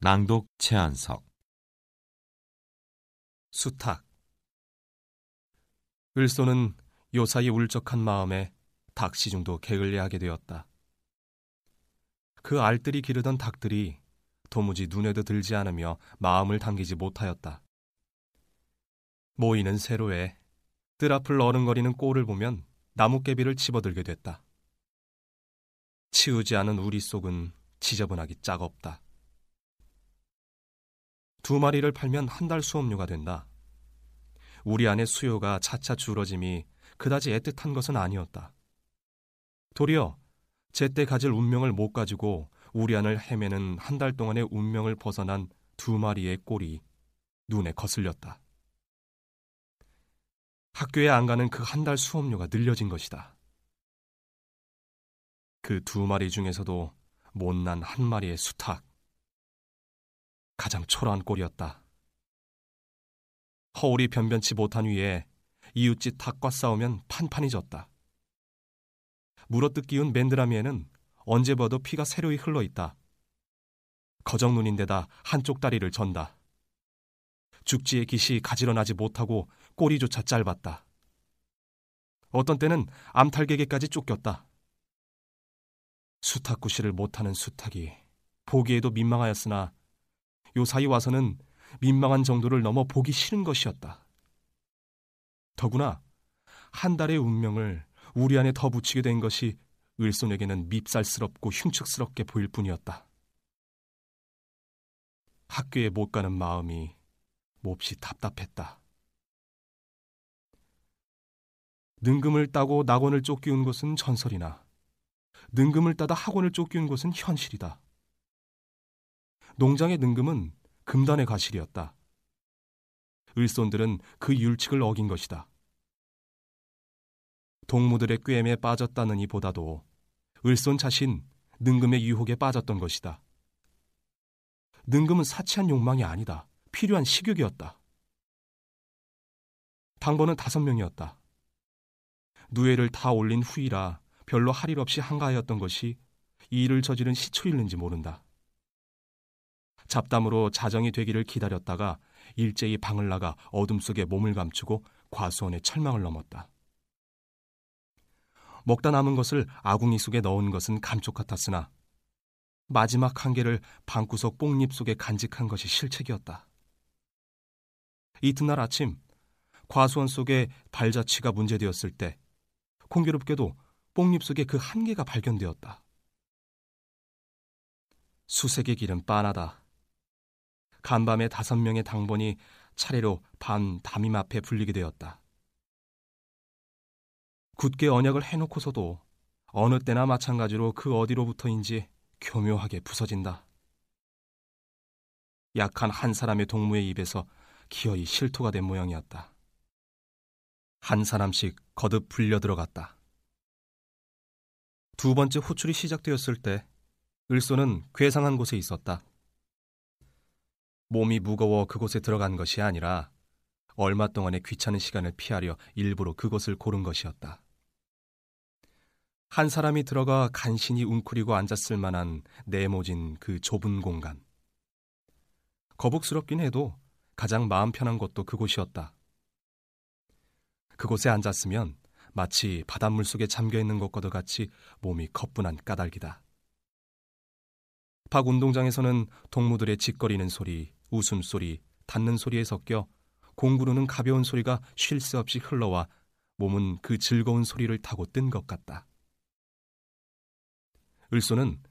낭독 최한석 수탉 을소는 요사이 울적한 마음에 닭시중도 게을리하게 되었다. 그 알뜰히 기르던 닭들이 도무지 눈에도 들지 않으며 마음을 당기지 못하였다. 모이는 세로에 뜰 앞을 어른거리는 꼴을 보면 나뭇개비를 집어들게 됐다. 치우지 않은 우리 속은 지저분하기 짝없다. 두 마리를 팔면 한 달 수업료가 된다. 우리 안의 수요가 차차 줄어짐이 그다지 애틋한 것은 아니었다. 도리어 제때 가질 운명을 못 가지고 우리 안을 헤매는 한 달 동안의 운명을 벗어난 두 마리의 꼴이 눈에 거슬렸다. 학교에 안 가는 그 한 달 수업료가 늘려진 것이다. 그 두 마리 중에서도 못난 한 마리의 수탉. 가장 초라한 꼴이었다. 허울이 변변치 못한 위에 이웃집 닭과 싸우면 판판이 졌다. 물어뜯 기운 맨드라미에는 언제 봐도 피가 새로이 흘러 있다. 거정눈인데다 한쪽 다리를 전다. 죽지의 깃이 가지런하지 못하고 꼬리조차 짧았다. 어떤 때는 암탈개개까지 쫓겼다. 수탉구실을 못하는 수탉이 보기에도 민망하였으나 요사이 와서는 민망한 정도를 넘어 보기 싫은 것이었다. 더구나 한 달의 운명을 우리 안에 더 붙이게 된 것이 을손에게는 밉살스럽고 흉측스럽게 보일 뿐이었다. 학교에 못 가는 마음이 몹시 답답했다. 능금을 따고 낙원을 쫓기운 것은 전설이나 능금을 따다 학원을 쫓기운 것은 현실이다. 농장의 능금은 금단의 가실이었다. 을손들은 그 율칙을 어긴 것이다. 동무들의 꿰매에 빠졌다는 이보다도 을손 자신 능금의 유혹에 빠졌던 것이다. 능금은 사치한 욕망이 아니다. 필요한 식욕이었다. 당번은 다섯 명이었다. 누에를 다 올린 후이라 별로 할 일 없이 한가하였던 것이 이 일을 저지른 시초일는지 모른다. 잡담으로 자정이 되기를 기다렸다가 일제히 방을 나가 어둠 속에 몸을 감추고 과수원의 철망을 넘었다. 먹다 남은 것을 아궁이 속에 넣은 것은 감쪽 같았으나 마지막 한 개를 방구석 뽕잎 속에 간직한 것이 실책이었다. 이튿날 아침 과수원 속에 발자취가 문제되었을 때 공교롭게도 뽕잎 속에 그 한 개가 발견되었다. 수색의 길은 빤하다. 간밤에 다섯 명의 당번이 차례로 반 담임 앞에 불리게 되었다. 굳게 언약을 해놓고서도 어느 때나 마찬가지로 그 어디로부터인지 교묘하게 부서진다. 약한 한 사람의 동무의 입에서 기어이 실토가 된 모양이었다. 한 사람씩 거듭 불려 들어갔다. 두 번째 호출이 시작되었을 때 을소는 괴상한 곳에 있었다. 몸이 무거워 그곳에 들어간 것이 아니라 얼마 동안의 귀찮은 시간을 피하려 일부러 그곳을 고른 것이었다. 한 사람이 들어가 간신히 웅크리고 앉았을 만한 네모진 그 좁은 공간. 거북스럽긴 해도 가장 마음 편한 곳도 그곳이었다. 그곳에 앉았으면 마치 바닷물 속에 잠겨 있는 것과도 같이 몸이 거뿐한 까닭이다. 박 운동장에서는 동무들의 짓거리는 소리, 웃음소리, 닿는 소리에 섞여 공구르는 가벼운 소리가 쉴 새 없이 흘러와 몸은 그 즐거운 소리를 타고 뜬 것 같다. 을소는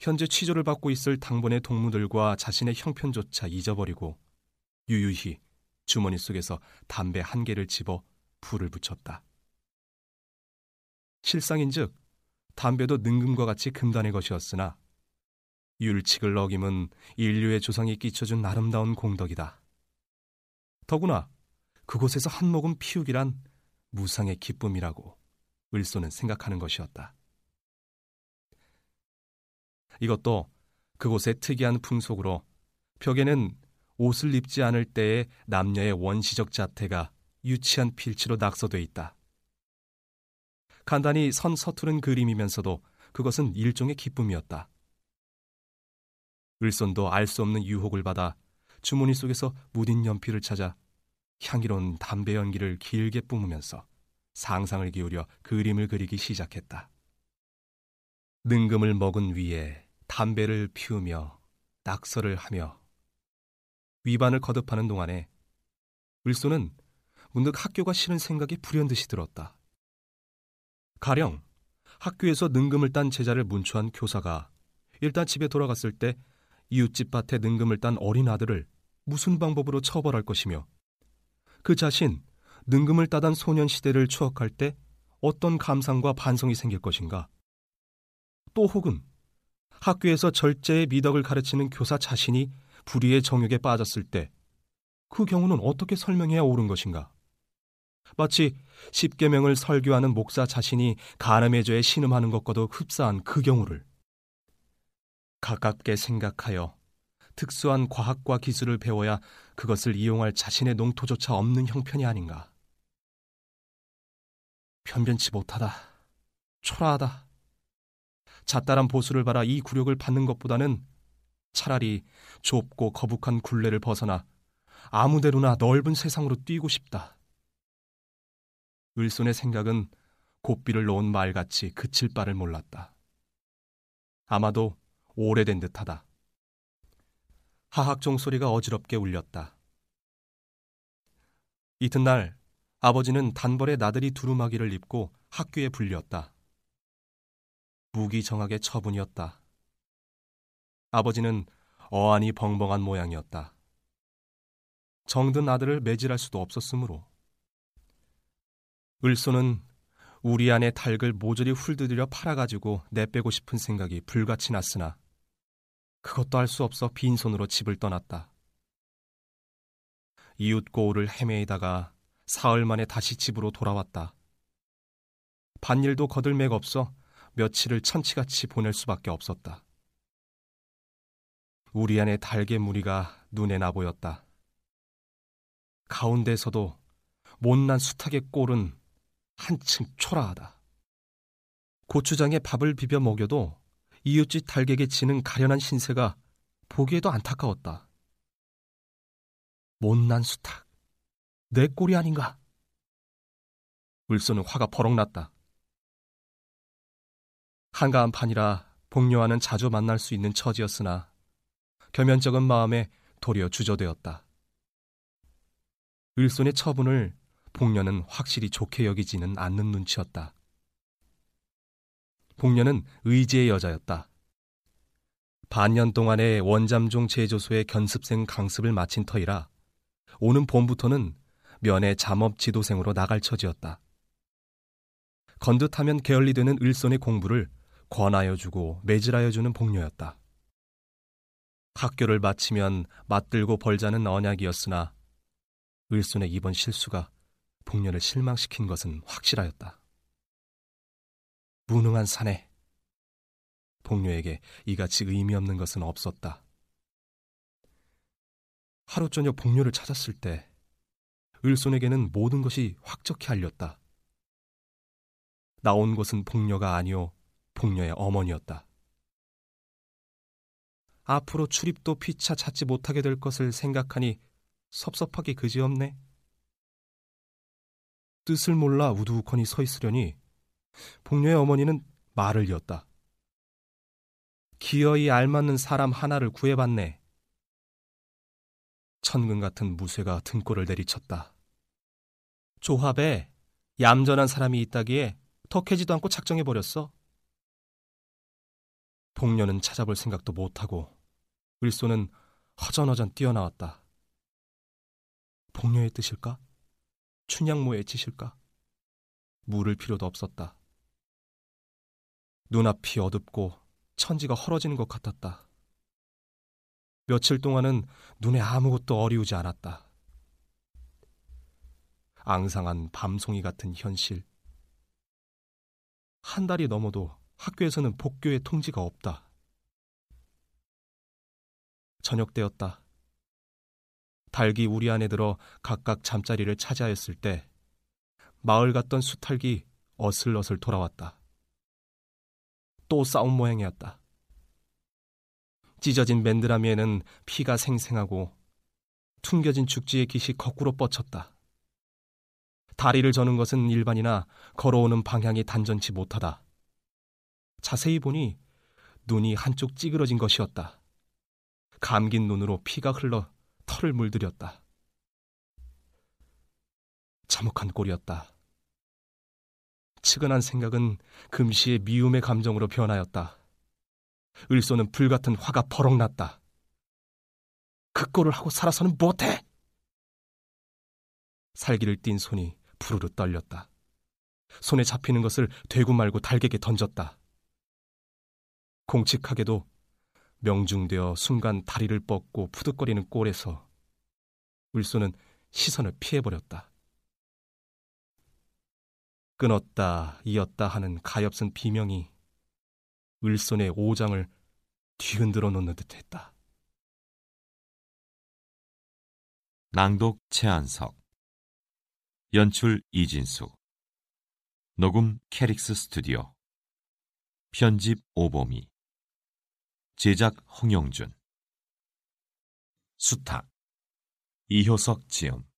현재 취조를 받고 있을 당번의 동무들과 자신의 형편조차 잊어버리고 유유히 주머니 속에서 담배 한 개를 집어 불을 붙였다. 실상인즉 담배도 능금과 같이 금단의 것이었으나 율칙을 어김은 인류의 조상이 끼쳐준 아름다운 공덕이다. 더구나 그곳에서 한 모금 피우기란 무상의 기쁨이라고 을소는 생각하는 것이었다. 이것도 그곳의 특이한 풍속으로 벽에는 옷을 입지 않을 때의 남녀의 원시적 자태가 유치한 필치로 낙서돼 있다. 간단히 선 서투른 그림이면서도 그것은 일종의 기쁨이었다. 을손도 알 수 없는 유혹을 받아 주머니 속에서 무딘 연필을 찾아 향기로운 담배 연기를 길게 뿜으면서 상상을 기울여 그림을 그리기 시작했다. 능금을 먹은 위에 담배를 피우며 낙서를 하며 위반을 거듭하는 동안에 을소는 문득 학교가 싫은 생각이 불현듯이 들었다. 가령 학교에서 능금을 딴 제자를 문초한 교사가 일단 집에 돌아갔을 때 이웃집 밭에 능금을 딴 어린 아들을 무슨 방법으로 처벌할 것이며 그 자신 능금을 따단 소년 시대를 추억할 때 어떤 감상과 반성이 생길 것인가? 또 혹은 학교에서 절제의 미덕을 가르치는 교사 자신이 불의의 정욕에 빠졌을 때 그 경우는 어떻게 설명해야 옳은 것인가? 마치 십계명을 설교하는 목사 자신이 간음의 죄에 신음하는 것과도 흡사한 그 경우를 가깝게 생각하여 특수한 과학과 기술을 배워야 그것을 이용할 자신의 농토조차 없는 형편이 아닌가. 변변치 못하다. 초라하다. 잣다란 보수를 바라 이 굴욕을 받는 것보다는 차라리 좁고 거북한 굴레를 벗어나 아무데로나 넓은 세상으로 뛰고 싶다. 을손의 생각은 고삐를 놓은 말같이 그칠 바를 몰랐다. 아마도 오래된 듯하다. 하학종 소리가 어지럽게 울렸다. 이튿날 아버지는 단벌에 나들이 두루마기를 입고 학교에 불렸다. 무기정하게 처분이었다. 아버지는 어안이 벙벙한 모양이었다. 정든 아들을 매질할 수도 없었으므로. 을소는 우리 안의 닭을 모조리 훌두드려 팔아가지고 내빼고 싶은 생각이 불같이 났으나 그것도 할 수 없어 빈손으로 집을 떠났다. 이웃 고을을 헤매이다가 사흘 만에 다시 집으로 돌아왔다. 반일도 거들맥 없어 며칠을 천치같이 보낼 수밖에 없었다. 우리 안의 달개 무리가 눈에 나 보였다. 가운데서도 못난 수탉의 꼴은 한층 초라하다. 고추장에 밥을 비벼 먹여도 이웃집 달개에 치는 가련한 신세가 보기에도 안타까웠다. 못난 수탉, 내 꼴이 아닌가? 을소는 화가 버럭 났다. 한가한 판이라 복녀와는 자주 만날 수 있는 처지였으나 겸연쩍은 마음에 도리어 주저되었다. 을손의 처분을 복녀는 확실히 좋게 여기지는 않는 눈치였다. 복녀는 의지의 여자였다. 반년 동안의 원잠종 제조소의 견습생 강습을 마친 터이라 오는 봄부터는 면회 잠업 지도생으로 나갈 처지였다. 건듯하면 게을리 되는 을손의 공부를 권하여 주고 매질하여 주는 복녀였다. 학교를 마치면 맞들고 벌자는 언약이었으나 을손의 이번 실수가 복녀를 실망시킨 것은 확실하였다. 무능한 사내. 복녀에게 이같이 의미 없는 것은 없었다. 하루 저녁 복녀를 찾았을 때 을손에게는 모든 것이 확적히 알렸다. 나온 것은 복녀가 아니오 복녀의 어머니였다. 앞으로 출입도 피차 찾지 못하게 될 것을 생각하니 섭섭하기 그지없네. 뜻을 몰라 우두커니 서 있으려니 복녀의 어머니는 말을 이었다. 기어이 알맞는 사람 하나를 구해봤네. 천근 같은 무쇠가 등골을 내리쳤다. 조합에 얌전한 사람이 있다기에 턱해지도 않고 작정해버렸어. 복녀는 찾아볼 생각도 못하고 을소는 허전허전 뛰어나왔다. 복녀의 뜻일까? 춘향모의 짓일까? 물을 필요도 없었다. 눈앞이 어둡고 천지가 헐어지는 것 같았다. 며칠 동안은 눈에 아무것도 어리우지 않았다. 앙상한 밤송이 같은 현실. 한 달이 넘어도 학교에서는 복교의 통지가 없다. 저녁 때였다. 닭이 우리 안에 들어 각각 잠자리를 차지하였을 때 마을 갔던 수탈기 어슬어슬 돌아왔다. 또 싸움 모양이었다. 찢어진 맨드라미에는 피가 생생하고 퉁겨진 죽지의 깃이 거꾸로 뻗쳤다. 다리를 저는 것은 일반이나 걸어오는 방향이 단전치 못하다. 자세히 보니 눈이 한쪽 찌그러진 것이었다. 감긴 눈으로 피가 흘러 털을 물들였다. 참혹한 꼴이었다. 측은한 생각은 금시의 미움의 감정으로 변하였다. 을소는 불같은 화가 버럭 났다. 그 꼴을 하고 살아서는 못해! 살기를 띤 손이 부르르 떨렸다. 손에 잡히는 것을 되고 말고 달개게 던졌다. 공칙하게도 명중되어 순간 다리를 뻗고 푸득거리는 꼴에서 을소는 시선을 피해버렸다. 끊었다, 이었다 하는 가엾은 비명이 을손의 오장을 뒤흔들어 놓는 듯 했다. 낭독 최한석 연출 이진수 녹음 캐릭스 스튜디오 편집 오보미 제작 홍영준 수탁 이효석 지음